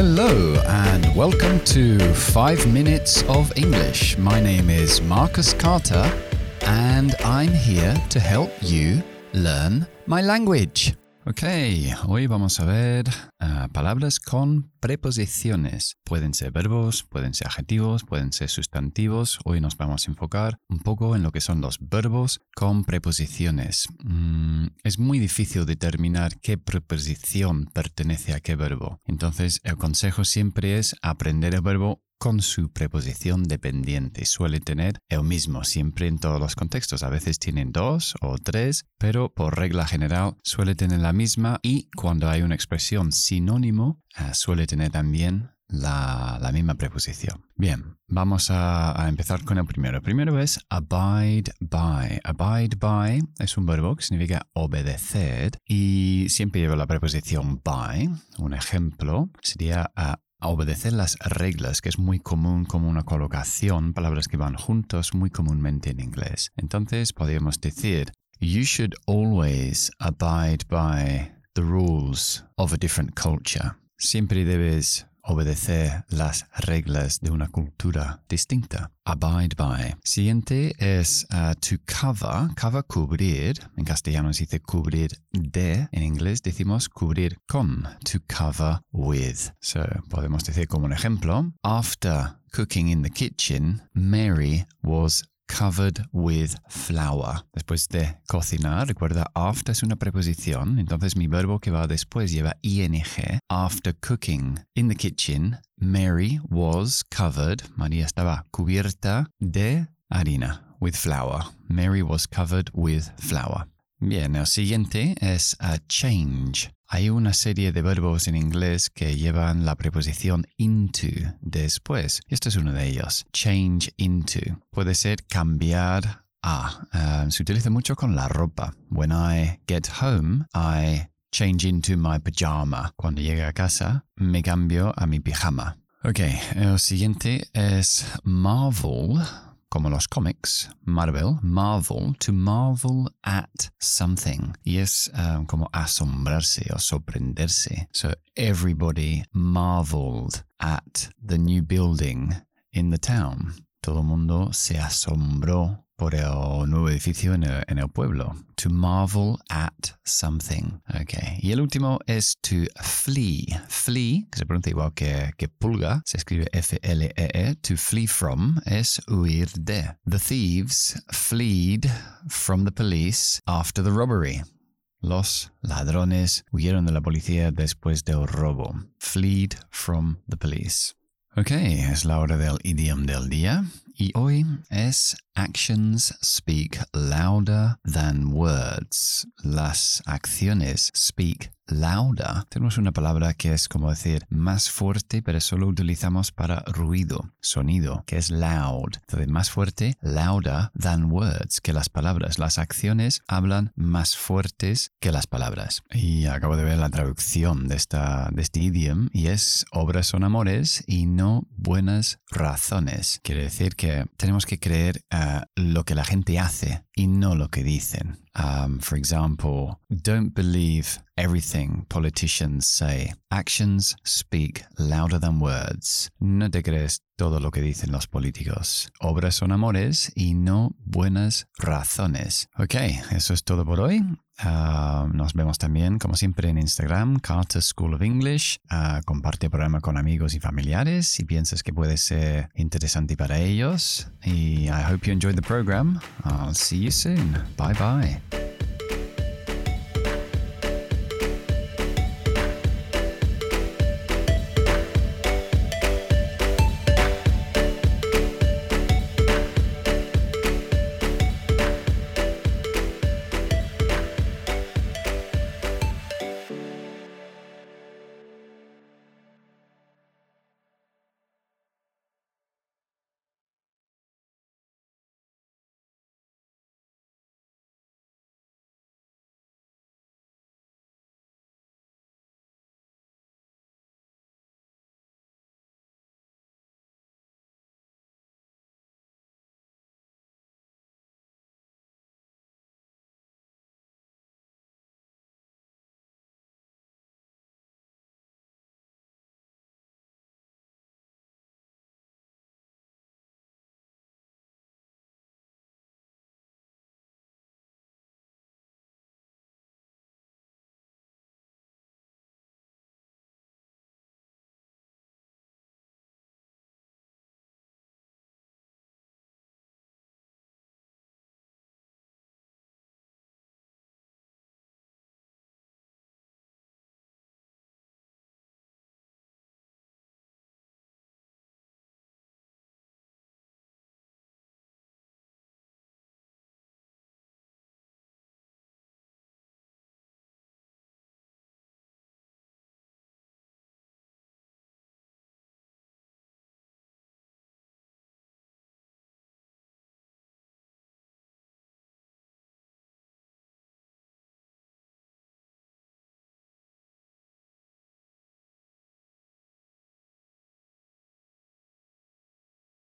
Hello, and welcome to 5 Minutes of English. My name is Marcus Carter, and I'm here to help you learn my language. Ok, hoy vamos a ver uh, palabras con preposiciones. Pueden ser verbos, pueden ser adjetivos, pueden ser sustantivos. Hoy nos vamos a enfocar un poco en lo que son los verbos con preposiciones. Mm, es muy difícil determinar qué preposición pertenece a qué verbo. Entonces, el consejo siempre es aprender el verbo con su preposición dependiente. Suele tener el mismo siempre en todos los contextos. A veces tienen dos o tres, pero por regla general suele tener la misma y cuando hay una expresión sinónimo eh, suele tener también la, misma preposición. Bien, vamos a, empezar con el primero. Primero es abide by. Abide by es un verbo que significa obedecer y siempre lleva la preposición by. Un ejemplo sería a a obedecer las reglas, que es muy común como una colocación, palabras que van juntos muy comúnmente en inglés. Entonces podríamos decir, you should always abide by the rules of a different culture. Siempre debes obedecer las reglas de una cultura distinta. Abide by. Siguiente es uh, to cover. Cover, cubrir. En castellano se dice cubrir de. En inglés decimos cubrir con. To cover with. So, podemos decir como un ejemplo. After cooking in the kitchen, Mary was covered with flour. Después de cocinar, recuerda, after es una preposición, entonces mi verbo que va después lleva ing. After cooking in the kitchen, Mary was covered, María estaba cubierta de harina, with flour. Mary was covered with flour. Bien, el siguiente es a change. Hay una serie de verbos en inglés que llevan la preposición into después. Este es uno de ellos. Change into. Puede ser cambiar a. Um, se utiliza mucho con la ropa. When I get home, I change into my pajama. Cuando llegue a casa, me cambio a mi pijama. Ok, el siguiente es marvel como los cómics, Marvel, marvel, to marvel at something. Y es um, como asombrarse o sorprenderse. So everybody marveled at the new building in the town. Todo mundo se asombró por el nuevo edificio en el, pueblo. To marvel at something. Okay. Y el último es to flee. Flee, que se pronuncia igual que, que pulga, se escribe F-L-E-E. -E. To flee from es huir de. The thieves fled from the police after the robbery. Los ladrones huyeron de la policía después del robo. Fled from the police. Ok, es la hora del idioma del día hoy es Actions speak louder than words. Las acciones speak louder. Tenemos una palabra que es como decir más fuerte, pero solo utilizamos para ruido, sonido, que es loud. Entonces, más fuerte, louder than words, que las palabras. Las acciones hablan más fuertes que las palabras. Y acabo de ver la traducción de, esta, de este idioma y es obras son amores y no buenas razones. Quiere decir que tenemos que creer lo que la gente hace y no lo que dicen. Um, for example, don't believe everything politicians say. Actions speak louder than words. No te crees todo lo que dicen los políticos. Obras son amores y no buenas razones. Ok, eso es todo por hoy. Uh, nos vemos también, como siempre, en Instagram, Carter School of English. Uh, comparte el programa con amigos y familiares si piensas que puede ser interesante para ellos. Y I hope you enjoyed the program. I'll see you soon. Bye bye.